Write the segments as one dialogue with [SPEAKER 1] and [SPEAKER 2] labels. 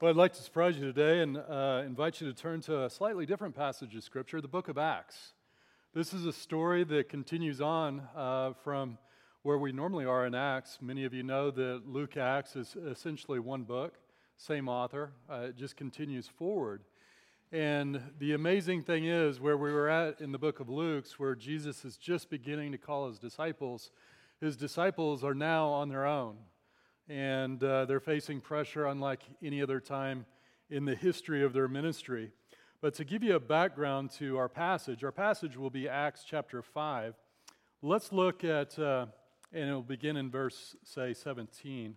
[SPEAKER 1] Well, I'd like to surprise you today and uh, invite you to turn to a slightly different passage of Scripture, the book of Acts. This is a story that continues on uh, from where we normally are in Acts. Many of you know that Luke Acts is essentially one book, same author. Uh, it just continues forward. And the amazing thing is, where we were at in the book of Luke's, where Jesus is just beginning to call his disciples, his disciples are now on their own and uh, they're facing pressure unlike any other time in the history of their ministry. But to give you a background to our passage, our passage will be Acts chapter 5. Let's look at, uh, and it'll begin in verse, say, 17.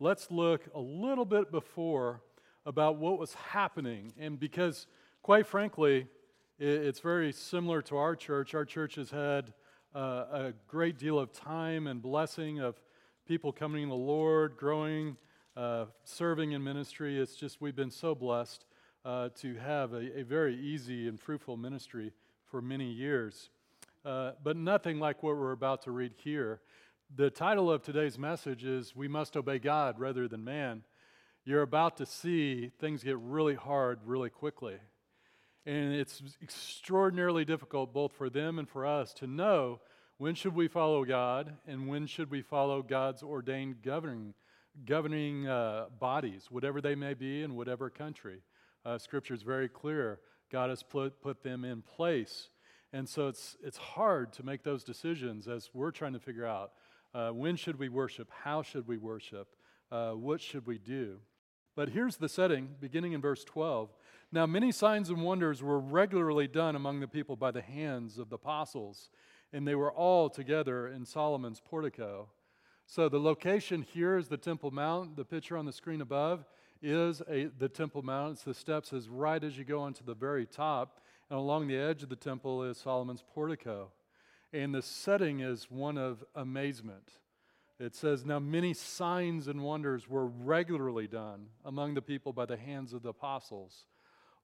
[SPEAKER 1] Let's look a little bit before about what was happening. And because, quite frankly, it's very similar to our church. Our church has had uh, a great deal of time and blessing of people coming to the Lord, growing, uh, serving in ministry. It's just, we've been so blessed uh, to have a, a, very easy and fruitful ministry for many years. Uh, but nothing like what we're about to read here. The title of today's message is We Must Obey God Rather Than Man. You're about to see things get really hard really quickly. And it's extraordinarily difficult both for them and for us to know when should we follow God, and when should we follow God's ordained governing, governing uh, bodies, whatever they may be in whatever country? Uh, Scripture is very clear. God has put, put them in place. And so it's, it's hard to make those decisions as we're trying to figure out uh, when should we worship, how should we worship, uh, what should we do. But here's the setting, beginning in verse 12. Now, many signs and wonders were regularly done among the people by the hands of the apostles and they were all together in Solomon's portico. So the location here is the Temple Mount. The picture on the screen above is a, the Temple Mount. It's the steps is right as you go onto the very top, and along the edge of the temple is Solomon's portico. And the setting is one of amazement. It says, Now many signs and wonders were regularly done among the people by the hands of the apostles.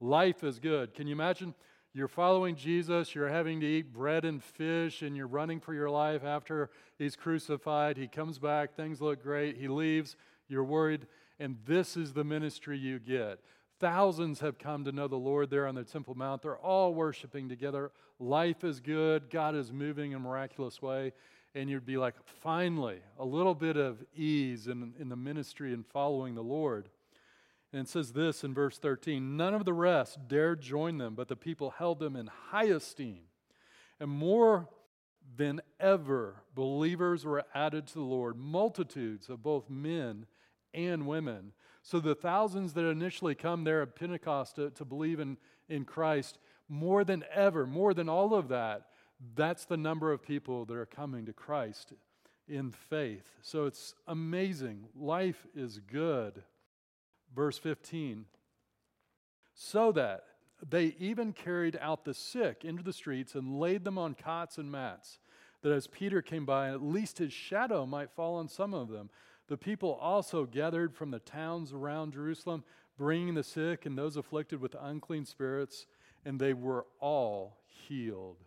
[SPEAKER 1] Life is good. Can you imagine? You're following Jesus, you're having to eat bread and fish, and you're running for your life after he's crucified. He comes back, things look great, he leaves, you're worried, and this is the ministry you get. Thousands have come to know the Lord there on the Temple Mount. They're all worshiping together. Life is good, God is moving in a miraculous way. And you'd be like, finally, a little bit of ease in, in the ministry and following the Lord. And it says this in verse 13 None of the rest dared join them, but the people held them in high esteem. And more than ever, believers were added to the Lord, multitudes of both men and women. So the thousands that initially come there at Pentecost to, to believe in, in Christ, more than ever, more than all of that, that's the number of people that are coming to Christ in faith. So it's amazing. Life is good verse 15. So that they even carried out the sick into the streets and laid them on cots and mats, that as Peter came by, at least his shadow might fall on some of them. The people also gathered from the towns around Jerusalem, bringing the sick and those afflicted with unclean spirits, and they were all healed.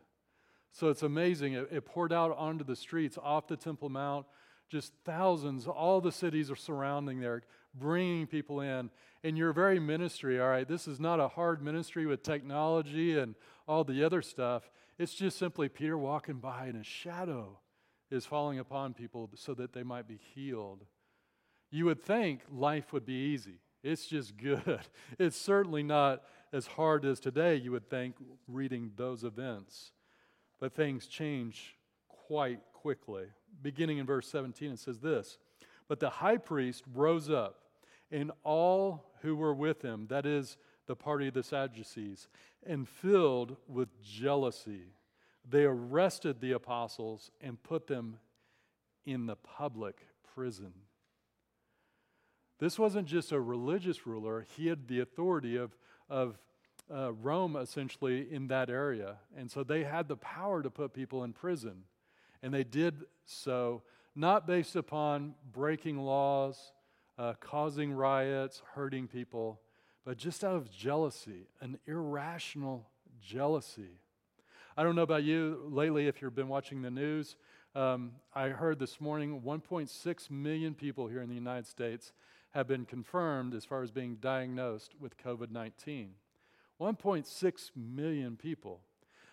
[SPEAKER 1] So it's amazing. It, it poured out onto the streets off the Temple Mount. Just thousands, all the cities are surrounding there, bringing people in. In your very ministry, all right, this is not a hard ministry with technology and all the other stuff. It's just simply Peter walking by and a shadow is falling upon people so that they might be healed. You would think life would be easy. It's just good. It's certainly not as hard as today, you would think, reading those events. But things change quite quickly. Beginning in verse 17, it says this But the high priest rose up and all who were with him, that is, the party of the Sadducees, and filled with jealousy, they arrested the apostles and put them in the public prison. This wasn't just a religious ruler, he had the authority of, of uh, Rome essentially in that area. And so they had the power to put people in prison. And they did so not based upon breaking laws uh, causing riots, hurting people, but just out of jealousy, an irrational jealousy. I don't know about you lately if you've been watching the news. Um, I heard this morning 1.6 million people here in the United States have been confirmed as far as being diagnosed with COVID 19. 1.6 million people.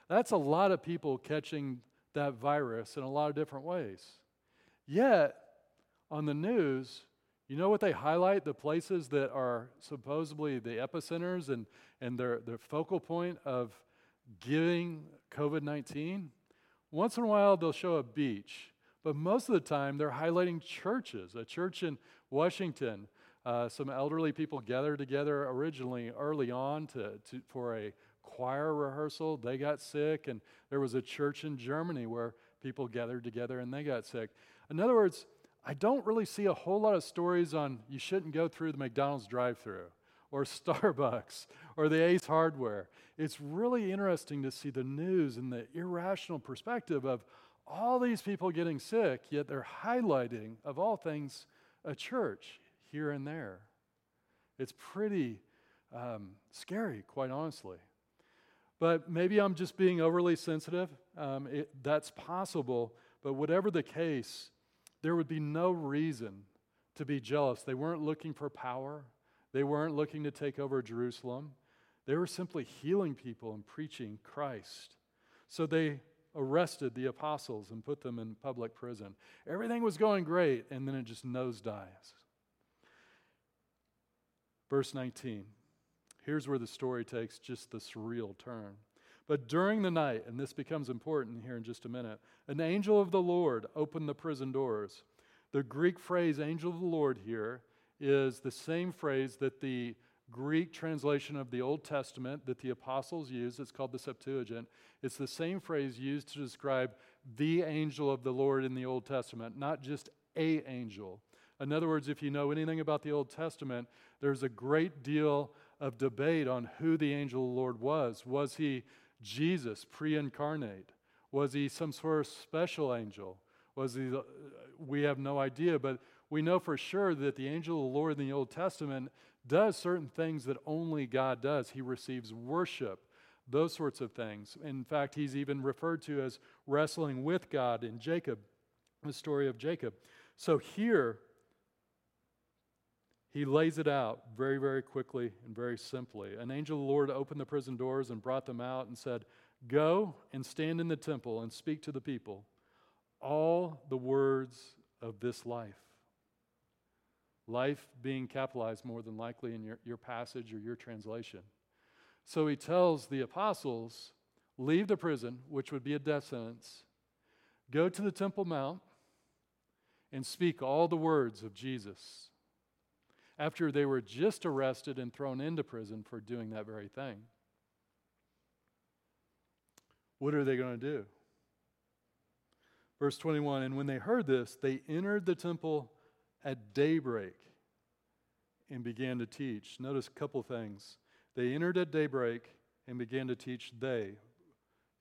[SPEAKER 1] That's a lot of people catching that virus in a lot of different ways. Yet, on the news, you know what they highlight? The places that are supposedly the epicenters and, and their, their focal point of giving COVID 19? Once in a while, they'll show a beach, but most of the time, they're highlighting churches. A church in Washington, uh, some elderly people gathered together originally early on to, to, for a choir rehearsal. They got sick, and there was a church in Germany where people gathered together and they got sick. In other words, I don't really see a whole lot of stories on you shouldn't go through the McDonald's drive through or Starbucks or the Ace Hardware. It's really interesting to see the news and the irrational perspective of all these people getting sick, yet they're highlighting, of all things, a church here and there. It's pretty um, scary, quite honestly. But maybe I'm just being overly sensitive. Um, it, that's possible. But whatever the case, there would be no reason to be jealous. They weren't looking for power, they weren't looking to take over Jerusalem. They were simply healing people and preaching Christ. So they arrested the apostles and put them in public prison. Everything was going great, and then it just nosedives. Verse 19. Here's where the story takes just the surreal turn. But during the night, and this becomes important here in just a minute, an angel of the Lord opened the prison doors. The Greek phrase angel of the Lord here is the same phrase that the Greek translation of the Old Testament that the apostles used. It's called the Septuagint. It's the same phrase used to describe the angel of the Lord in the Old Testament, not just a angel. In other words, if you know anything about the Old Testament, there's a great deal of debate on who the angel of the Lord was. Was he Jesus pre incarnate? Was he some sort of special angel? Was he, uh, we have no idea, but we know for sure that the angel of the Lord in the Old Testament does certain things that only God does. He receives worship, those sorts of things. In fact, he's even referred to as wrestling with God in Jacob, the story of Jacob. So here, he lays it out very, very quickly and very simply. An angel of the Lord opened the prison doors and brought them out and said, Go and stand in the temple and speak to the people all the words of this life. Life being capitalized more than likely in your, your passage or your translation. So he tells the apostles, Leave the prison, which would be a death sentence, go to the Temple Mount, and speak all the words of Jesus after they were just arrested and thrown into prison for doing that very thing. What are they going to do? Verse 21 And when they heard this, they entered the temple at daybreak and began to teach. Notice a couple things. They entered at daybreak and began to teach they.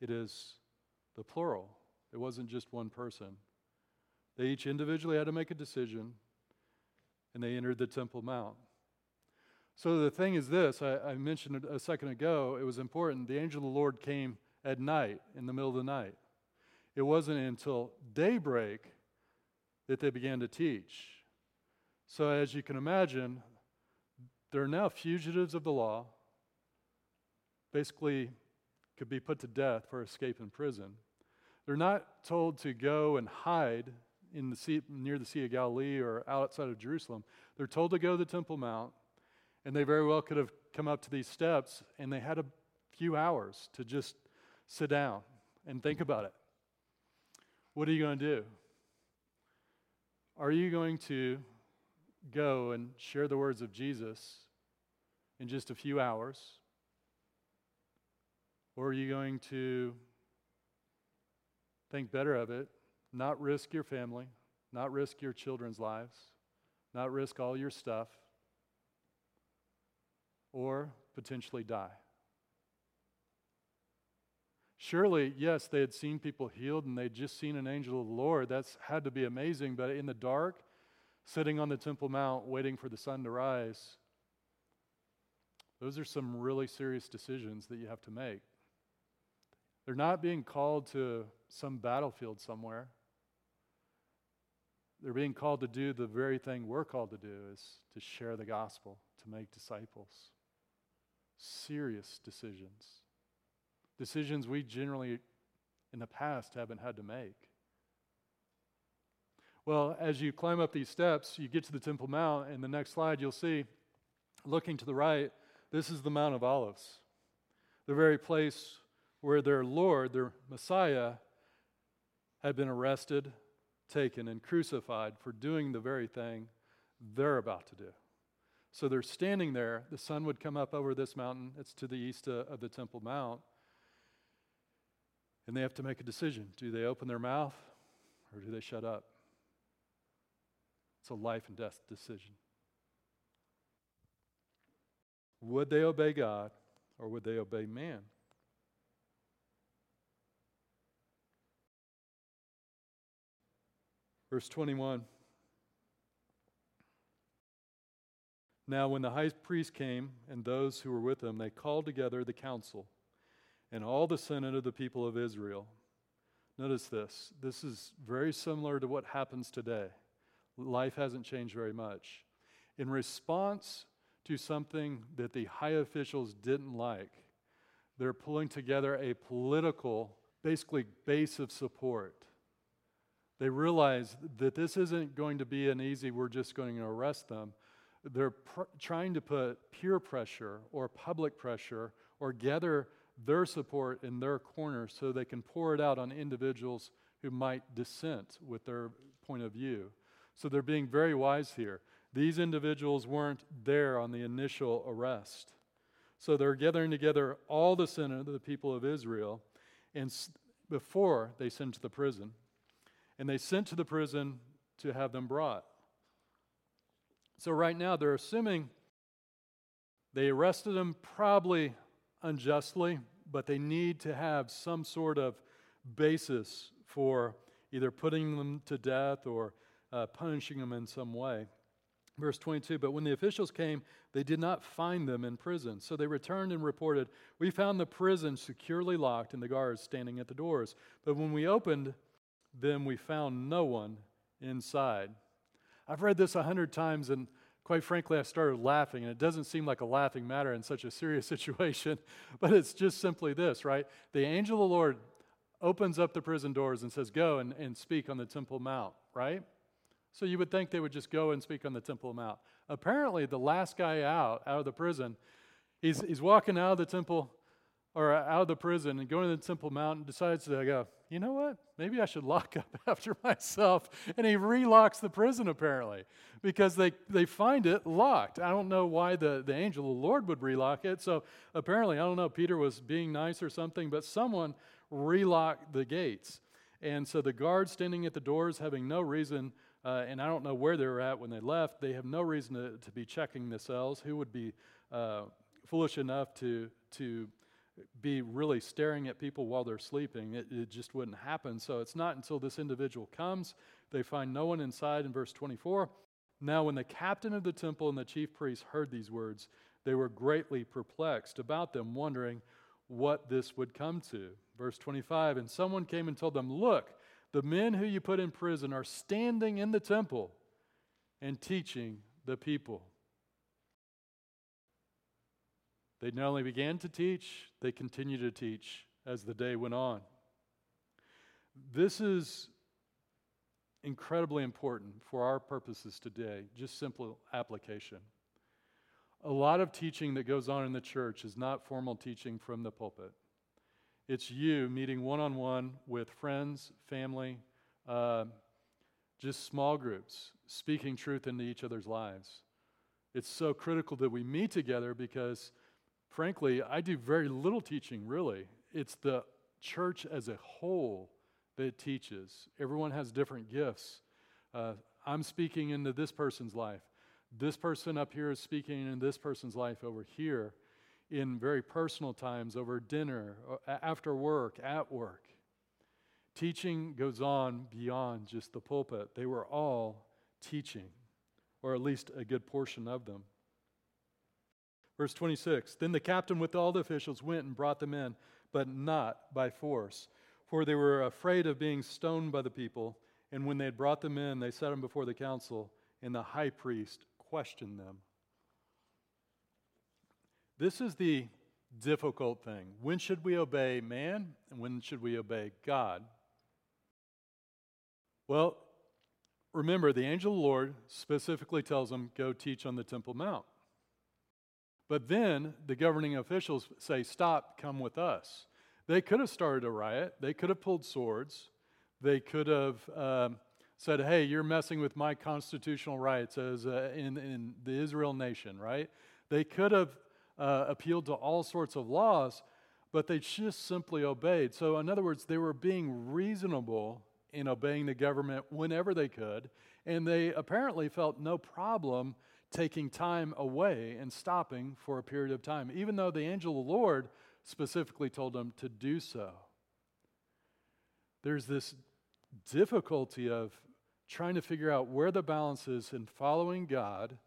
[SPEAKER 1] It is the plural, it wasn't just one person. They each individually had to make a decision and they entered the Temple Mount. So the thing is this I, I mentioned a second ago, it was important. The angel of the Lord came at night, in the middle of the night. It wasn't until daybreak that they began to teach. So, as you can imagine, they're now fugitives of the law, basically, could be put to death for escape in prison. They're not told to go and hide in the sea, near the Sea of Galilee or outside of Jerusalem. They're told to go to the Temple Mount, and they very well could have come up to these steps, and they had a few hours to just sit down and think about it. What are you going to do? Are you going to go and share the words of Jesus in just a few hours? Or are you going to think better of it not risk your family, not risk your children's lives, not risk all your stuff, or potentially die. Surely, yes, they had seen people healed and they'd just seen an angel of the Lord. That's had to be amazing, but in the dark, sitting on the Temple Mount waiting for the sun to rise, those are some really serious decisions that you have to make. They're not being called to some battlefield somewhere. They're being called to do the very thing we're called to do is to share the gospel, to make disciples. Serious decisions. Decisions we generally in the past haven't had to make. Well, as you climb up these steps, you get to the Temple Mount, and the next slide you'll see, looking to the right, this is the Mount of Olives, the very place where their Lord, their Messiah, had been arrested, taken, and crucified for doing the very thing they're about to do. So they're standing there. The sun would come up over this mountain. It's to the east uh, of the Temple Mount. And they have to make a decision. Do they open their mouth or do they shut up? It's a life and death decision. Would they obey God or would they obey man? Verse 21. Now, when the high priest came and those who were with him, they called together the council and all the senate of the people of Israel. Notice this. This is very similar to what happens today. Life hasn't changed very much. In response to something that the high officials didn't like, they're pulling together a political, basically, base of support. They realize that this isn't going to be an easy, we're just going to arrest them. They're pr- trying to put peer pressure or public pressure or gather their support in their corner so they can pour it out on individuals who might dissent with their point of view. So they're being very wise here. These individuals weren't there on the initial arrest. So they're gathering together all the Senate of the people of Israel and before they send to the prison. And they sent to the prison to have them brought. So right now they're assuming they arrested him probably unjustly, but they need to have some sort of basis for either putting them to death or uh, punishing them in some way. Verse 22 But when the officials came, they did not find them in prison. So they returned and reported, We found the prison securely locked and the guards standing at the doors. But when we opened them, we found no one inside. I've read this a hundred times and quite frankly, I started laughing, and it doesn't seem like a laughing matter in such a serious situation, but it's just simply this, right? The angel of the Lord opens up the prison doors and says, Go and, and speak on the Temple Mount, right? So you would think they would just go and speak on the Temple Mount. Apparently, the last guy out, out of the prison, he's, he's walking out of the temple or out of the prison and going to the Temple Mount and decides to go, you know what? Maybe I should lock up after myself. And he relocks the prison apparently because they, they find it locked. I don't know why the, the angel of the Lord would relock it. So apparently, I don't know, Peter was being nice or something, but someone relocked the gates. And so the guards standing at the doors, having no reason, uh, and I don't know where they were at when they left, they have no reason to, to be checking the cells. Who would be uh, foolish enough to, to be really staring at people while they're sleeping. It, it, just wouldn't happen. So it's not until this individual comes, they find no one inside in verse 24. Now, when the captain of the temple and the chief priests heard these words, they were greatly perplexed about them, wondering what this would come to. Verse 25 And someone came and told them, Look, the men who you put in prison are standing in the temple and teaching the people. They not only began to teach, they continued to teach as the day went on. This is incredibly important for our purposes today, just simple application. A lot of teaching that goes on in the church is not formal teaching from the pulpit. It's you meeting one on one with friends, family, uh, just small groups, speaking truth into each other's lives. It's so critical that we meet together because frankly, I do very little teaching, really. It's the church as a whole that teaches. Everyone has different gifts. Uh, I'm speaking into this person's life. This person up here is speaking in this person's life over here in very personal times, over dinner, after work, at work. Teaching goes on beyond just the pulpit. They were all teaching, or at least a good portion of them. Verse 26 Then the captain with all the officials went and brought them in, but not by force, for they were afraid of being stoned by the people, And when they had brought them in, they set them before the council, and the high priest questioned them. This is the difficult thing. When should we obey man, and when should we obey God? Well, remember, the angel of the Lord specifically tells them, Go teach on the Temple Mount. But then the governing officials say, Stop, come with us. They could have started a riot, they could have pulled swords, they could have um, said, hey, you're messing with my constitutional rights as in, in the Israel nation, right? They could have uh, appealed to all sorts of laws, but they just simply obeyed. So, in other words, they were being reasonable in obeying the government whenever they could, and they apparently felt no problem taking time away and stopping for a period of time, even though the angel of the Lord specifically told them to do so. There's this difficulty of trying to figure out where the balance is in following God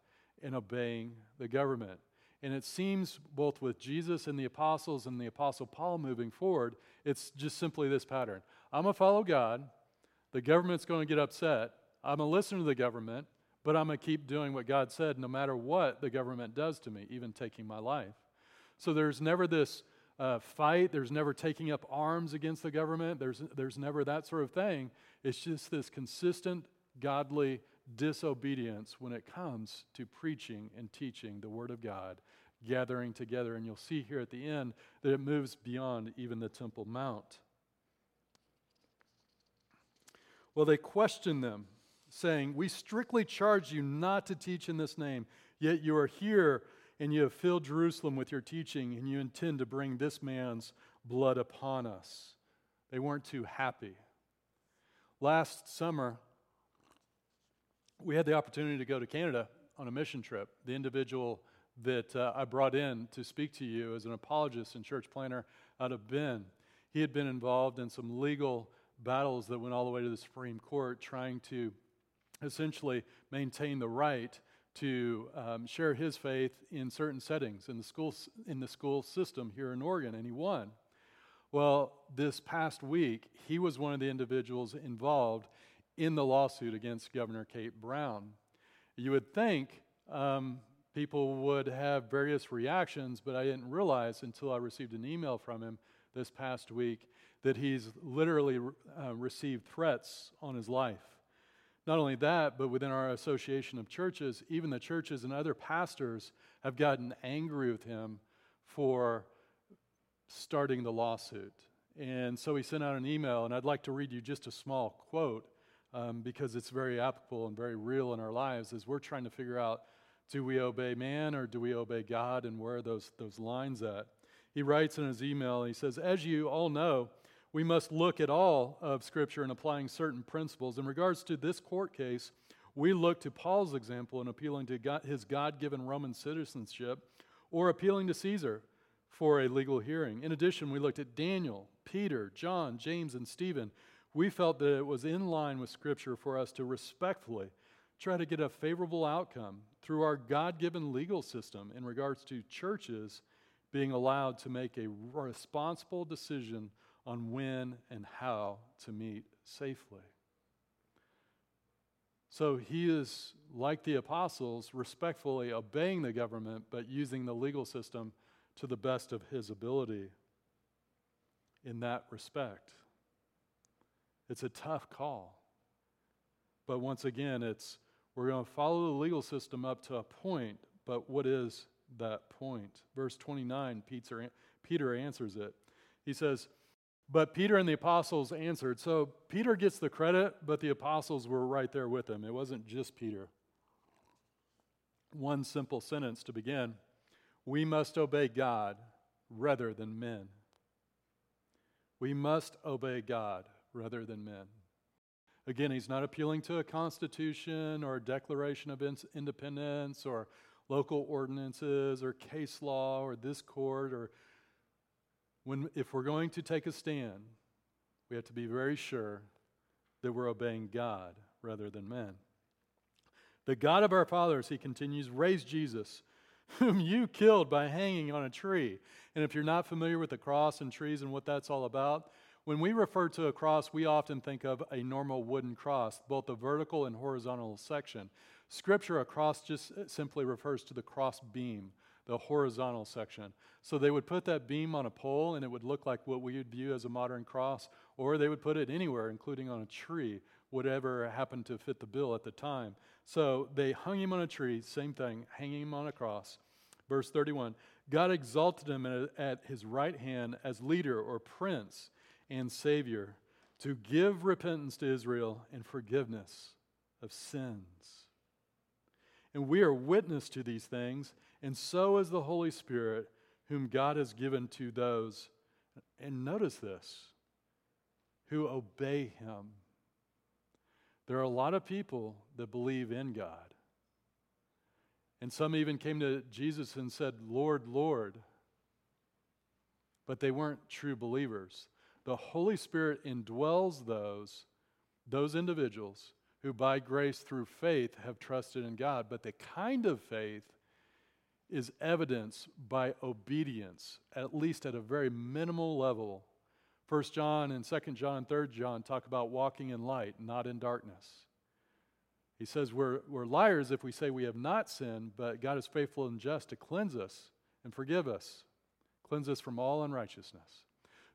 [SPEAKER 1] and obeying the government. And it seems both with Jesus and the apostles and the apostle Paul moving forward, it's just simply this pattern. I'm going to follow God. The government's going to get upset. I'm going to listen to the government, but I'm going to keep doing what God said no matter what the government does to me, even taking my life. So there's never this uh, fight. There's never taking up arms against the government. There's, there's never that sort of thing. It's just this consistent, godly disobedience when it comes to preaching and teaching the Word of God, gathering together. And you'll see here at the end that it moves beyond even the Temple Mount. Well, they questioned them, saying, We strictly charge you not to teach in this name, yet you are here and you have filled Jerusalem with your teaching, and you intend to bring this man's blood upon us. They weren't too happy. Last summer, we had the opportunity to go to Canada on a mission trip. The individual that uh, I brought in to speak to you as an apologist and church planner out of Bend, he had been involved in some legal battles that went all the way to the Supreme Court trying to essentially maintain the right to um, share his faith in certain settings in the, school, in the school system here in Oregon, and he won. Well, this past week, he was one of the individuals involved in the lawsuit against Governor Kate Brown. You would think um, people would have various reactions, but I didn't realize until I received an email from him this past week that he's literally uh, received threats on his life. Not only that, but within our association of churches, even the churches and other pastors have gotten angry with him for starting the lawsuit. And so he sent out an email, and I'd like to read you just a small quote um, because it's very applicable and very real in our lives as we're trying to figure out do we obey man or do we obey God, and where are those, those lines at? He writes in his email, he says, As you all know, we must look at all of Scripture and applying certain principles. In regards to this court case, we look to Paul's example in appealing to God, his God given Roman citizenship or appealing to Caesar for a legal hearing. In addition, we looked at Daniel, Peter, John, James, and Stephen. We felt that it was in line with Scripture for us to respectfully try to get a favorable outcome through our God given legal system in regards to churches being allowed to make a responsible decision on when and how to meet safely. So he is, like the apostles, respectfully obeying the government, but using the legal system to the best of his ability in that respect. It's a tough call. But once again, it's we're going to follow the legal system up to a point, but what is that point? Verse 29, Peter answers it. He says, but Peter and the apostles answered. So Peter gets the credit, but the apostles were right there with him. It wasn't just Peter. One simple sentence to begin We must obey God rather than men. We must obey God rather than men. Again, he's not appealing to a constitution or a declaration of independence or local ordinances or case law or this court or when, if we're going to take a stand, we have to be very sure that we're obeying God rather than men. The God of our fathers, he continues, raised Jesus, whom you killed by hanging on a tree. And if you're not familiar with the cross and trees and what that's all about, when we refer to a cross, we often think of a normal wooden cross, both the vertical and horizontal section. Scripture, a cross just simply refers to the cross beam, the horizontal section. So they would put that beam on a pole and it would look like what we would view as a modern cross, or they would put it anywhere, including on a tree, whatever happened to fit the bill at the time. So they hung him on a tree, same thing, hanging him on a cross. Verse 31 God exalted him at his right hand as leader or prince and savior to give repentance to Israel and forgiveness of sins. And we are witness to these things, and so is the Holy Spirit, whom God has given to those, and notice this, who obey him. There are a lot of people that believe in God. And some even came to Jesus and said, Lord, Lord. But they weren't true believers. The Holy Spirit indwells those, those individuals who by grace through faith have trusted in God. But the kind of faith is evidence by obedience, at least at a very minimal level. 1 John and 2 John, 3 John talk about walking in light, not in darkness. He says we're, we're liars if we say we have not sinned, but God is faithful and just to cleanse us and forgive us, cleanse us from all unrighteousness.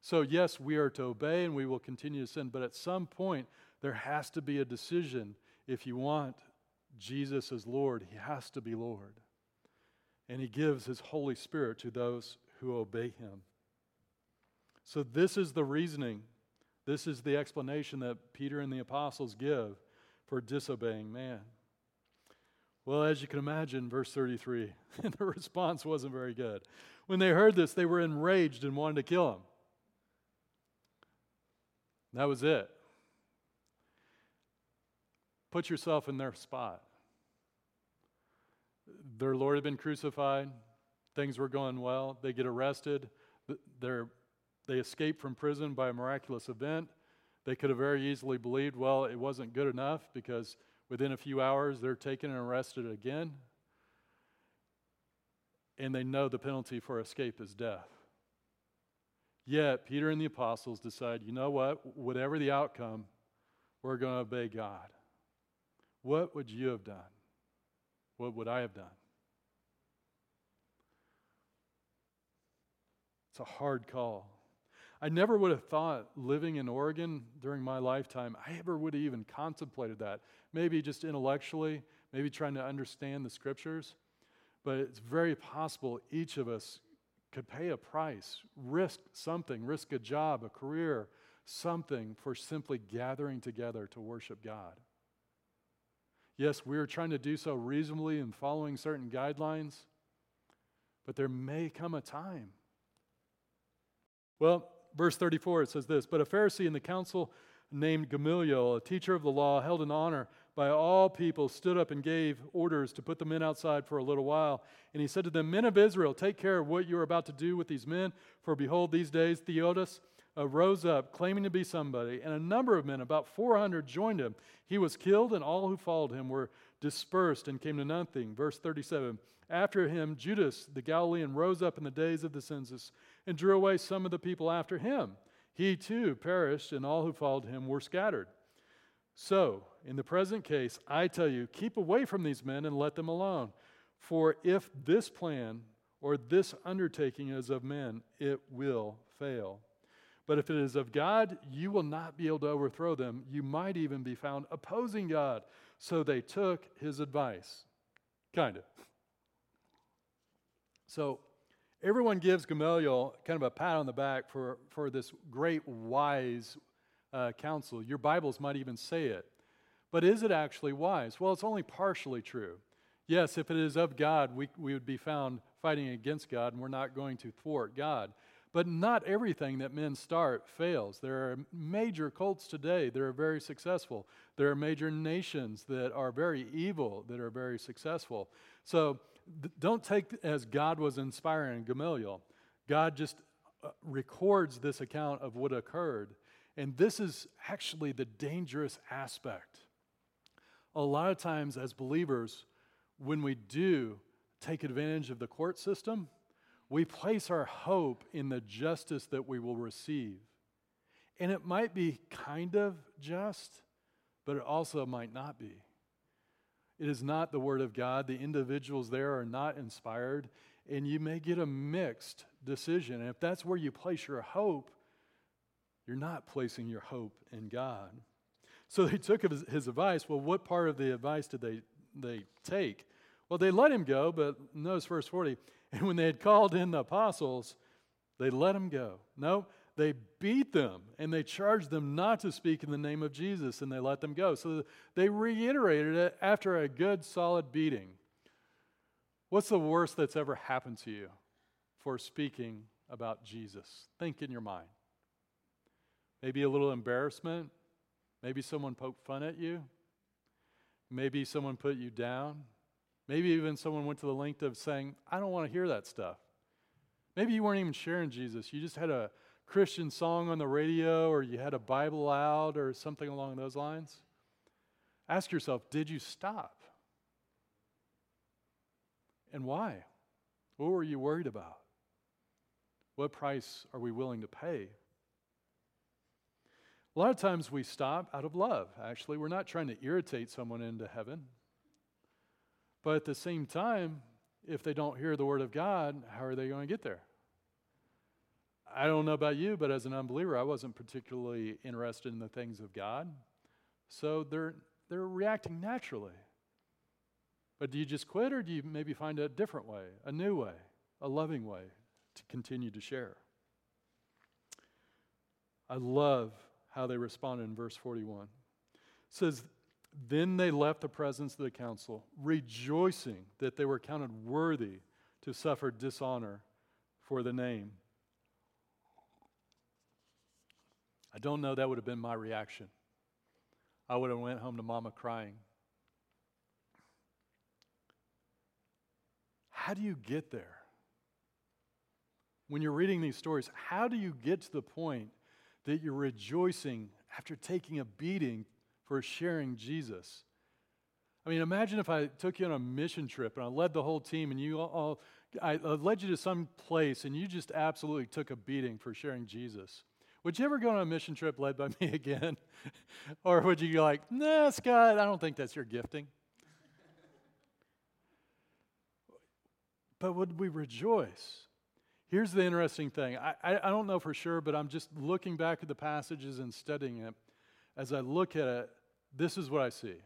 [SPEAKER 1] So, yes, we are to obey and we will continue to sin, but at some point, there has to be a decision. If you want Jesus as Lord, He has to be Lord. And He gives His Holy Spirit to those who obey Him. So, this is the reasoning, this is the explanation that Peter and the apostles give for disobeying man. Well, as you can imagine, verse 33, the response wasn't very good. When they heard this, they were enraged and wanted to kill him. That was it. Put yourself in their spot. Their Lord had been crucified. Things were going well. They get arrested. They're, they escape from prison by a miraculous event. They could have very easily believed, well, it wasn't good enough because within a few hours they're taken and arrested again. And they know the penalty for escape is death. Yet, Peter and the apostles decide, you know what? Whatever the outcome, we're going to obey God. What would you have done? What would I have done? It's a hard call. I never would have thought living in Oregon during my lifetime, I ever would have even contemplated that. Maybe just intellectually, maybe trying to understand the scriptures. But it's very possible each of us could pay a price, risk something, risk a job, a career, something for simply gathering together to worship God. Yes, we are trying to do so reasonably and following certain guidelines, but there may come a time. Well, verse 34, it says this But a Pharisee in the council named Gamaliel, a teacher of the law, held in honor by all people, stood up and gave orders to put the men outside for a little while. And he said to them, Men of Israel, take care of what you are about to do with these men, for behold, these days Theudas uh, rose up, claiming to be somebody, and a number of men, about 400, joined him. He was killed, and all who followed him were dispersed and came to nothing. Verse 37 After him, Judas the Galilean rose up in the days of the census and drew away some of the people after him. He too perished, and all who followed him were scattered. So, in the present case, I tell you, keep away from these men and let them alone. For if this plan or this undertaking is of men, it will fail. But if it is of God, you will not be able to overthrow them. You might even be found opposing God. So they took his advice. Kind of. So everyone gives Gamaliel kind of a pat on the back for, for this great, wise uh, counsel. Your Bibles might even say it. But is it actually wise? Well, it's only partially true. Yes, if it is of God, we, we would be found fighting against God, and we're not going to thwart God. But not everything that men start fails. There are major cults today that are very successful. There are major nations that are very evil that are very successful. So don't take as God was inspiring Gamaliel. God just uh, records this account of what occurred. And this is actually the dangerous aspect. A lot of times, as believers, when we do take advantage of the court system, we place our hope in the justice that we will receive. And it might be kind of just, but it also might not be. It is not the Word of God. The individuals there are not inspired, and you may get a mixed decision. And if that's where you place your hope, you're not placing your hope in God. So they took his, his advice. Well, what part of the advice did they, they take? Well, they let him go, but notice verse 40. And when they had called in the apostles, they let them go. No, they beat them and they charged them not to speak in the name of Jesus and they let them go. So they reiterated it after a good, solid beating. What's the worst that's ever happened to you for speaking about Jesus? Think in your mind. Maybe a little embarrassment. Maybe someone poked fun at you. Maybe someone put you down. Maybe even someone went to the length of saying, I don't want to hear that stuff. Maybe you weren't even sharing Jesus. You just had a Christian song on the radio or you had a Bible out or something along those lines. Ask yourself, did you stop? And why? What were you worried about? What price are we willing to pay? A lot of times we stop out of love, actually. We're not trying to irritate someone into heaven. But at the same time, if they don't hear the word of God, how are they going to get there? I don't know about you, but as an unbeliever, I wasn't particularly interested in the things of God. So they're, they're reacting naturally. But do you just quit or do you maybe find a different way, a new way, a loving way to continue to share? I love how they responded in verse 41. It says, Then they left the presence of the council, rejoicing that they were counted worthy to suffer dishonor for the name. I don't know that would have been my reaction. I would have went home to mama crying. How do you get there? When you're reading these stories, how do you get to the point that you're rejoicing after taking a beating for sharing Jesus? I mean, imagine if I took you on a mission trip and I led the whole team and you all, I led you to some place and you just absolutely took a beating for sharing Jesus. Would you ever go on a mission trip led by me again? or would you be like, nah, Scott, I don't think that's your gifting? but would we rejoice? Here's the interesting thing. I, I, I, don't know for sure, but I'm just looking back at the passages and studying it. As I look at it, this is what I see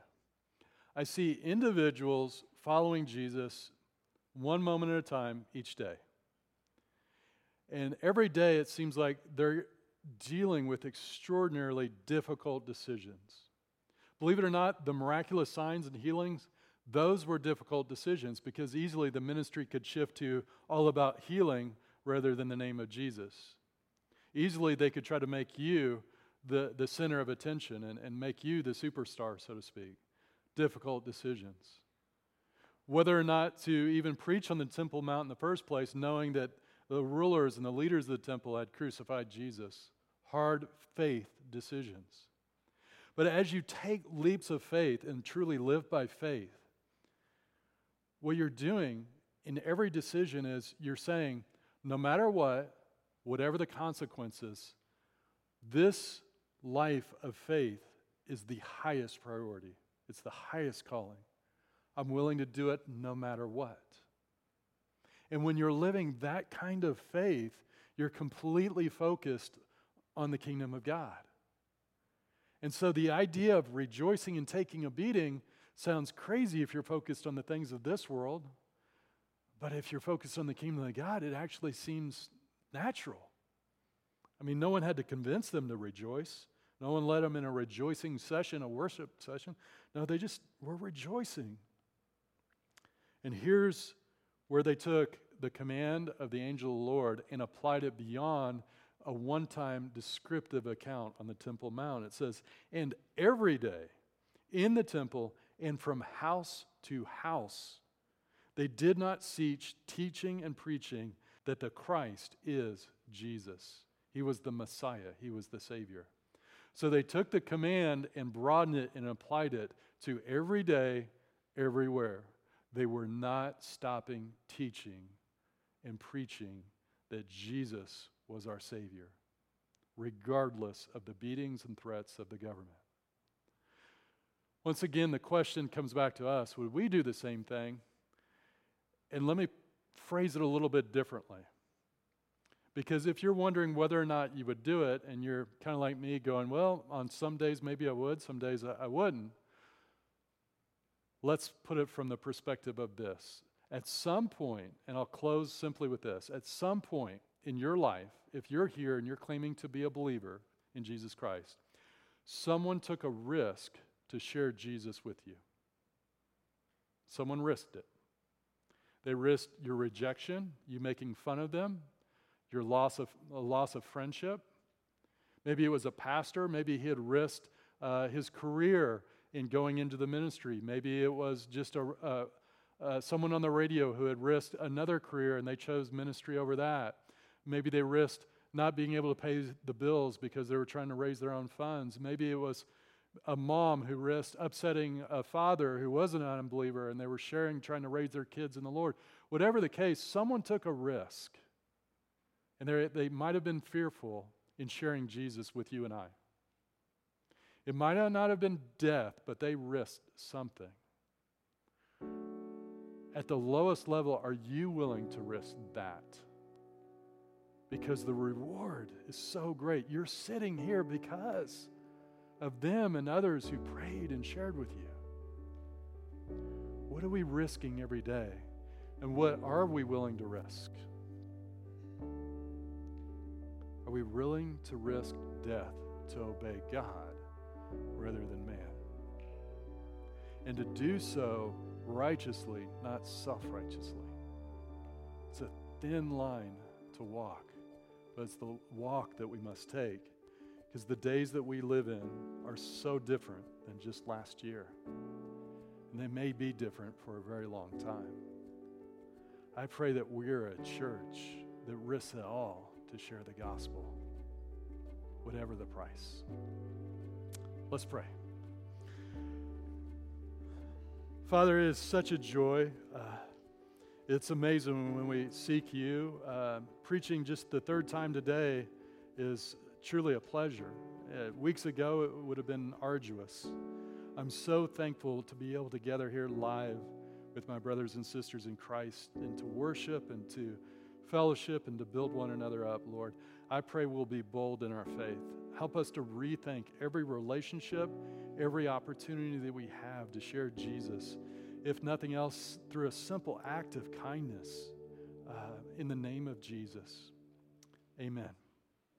[SPEAKER 1] I see individuals following Jesus one moment at a time each day. And every day it seems like they're dealing with extraordinarily difficult decisions. Believe it or not, the miraculous signs and healings, those were difficult decisions because easily the ministry could shift to all about healing rather than the name of Jesus. Easily they could try to make you the, the center of attention and, and make you the superstar, so to speak. Difficult decisions. Whether or not to even preach on the Temple Mount in the first place, knowing that the rulers and the leaders of the temple had crucified Jesus hard faith decisions. But as you take leaps of faith and truly live by faith, what you're doing in every decision is you're saying, no matter what, whatever the consequences, this life of faith is the highest priority. It's the highest calling. I'm willing to do it no matter what. And when you're living that kind of faith, you're completely focused on the kingdom of God. And so the idea of rejoicing and taking a beating sounds crazy if you're focused on the things of this world. But if you're focused on the kingdom of God, it actually seems natural. I mean, no one had to convince them to rejoice. No one led them in a rejoicing session, a worship session. No, they just were rejoicing. And here's where they took the command of the angel of the Lord and applied it beyond a one time descriptive account on the Temple Mount. It says, And every day in the temple and from house to house, they did not cease teaching and preaching that the Christ is Jesus. He was the Messiah, He was the Savior. So they took the command and broadened it and applied it to every day, everywhere. They were not stopping teaching and preaching that Jesus was our Savior. regardless of the beatings and threats of the government. Once again, the question comes back to us would we do the same thing? And let me phrase it a little bit differently. Because if you're wondering whether or not you would do it, and you're kind of like me going, well, on some days maybe I would, some days I wouldn't, let's put it from the perspective of this. At some point, and I'll close simply with this at some point in your life, if you're here and you're claiming to be a believer in Jesus Christ, someone took a risk to share Jesus with you. Someone risked it. They risked your rejection, you making fun of them, your loss of, a loss of friendship. Maybe it was a pastor, maybe he had risked uh, his career in going into the ministry. Maybe it was just a, uh, uh, someone on the radio who had risked another career and they chose ministry over that. Maybe they risked not being able to pay the bills because they were trying to raise their own funds. Maybe it was a mom who risked upsetting a father who wasn't an unbeliever and they were sharing, trying to raise their kids in the Lord. Whatever the case, someone took a risk. And they might have been fearful in sharing Jesus with you and I. It might not have been death, but they risked something. At the lowest level, are you willing to risk that? Because the reward is so great. You're sitting here because of them and others who prayed and shared with you. What are we risking every day? And what are we willing to risk? Are we willing to risk death to obey God rather than man? And to do so righteously, not self righteously. It's a thin line to walk, but it's the walk that we must take because the days that we live in are so different than just last year. And they may be different for a very long time. I pray that we're a church that risks it all to share the gospel, whatever the price. Let's pray. Father, it is such a joy. Uh, it's amazing when we seek you. Uh, preaching just the third time today is truly a pleasure. Uh, weeks ago, it would have been arduous. I'm so thankful to be able to gather here live with my brothers and sisters in Christ and to worship and to fellowship and to build one another up, Lord. I pray we'll be bold in our faith. Help us to rethink every relationship, every opportunity that we have to share Jesus, if nothing else, through a simple act of kindness uh, in the name of Jesus. Amen.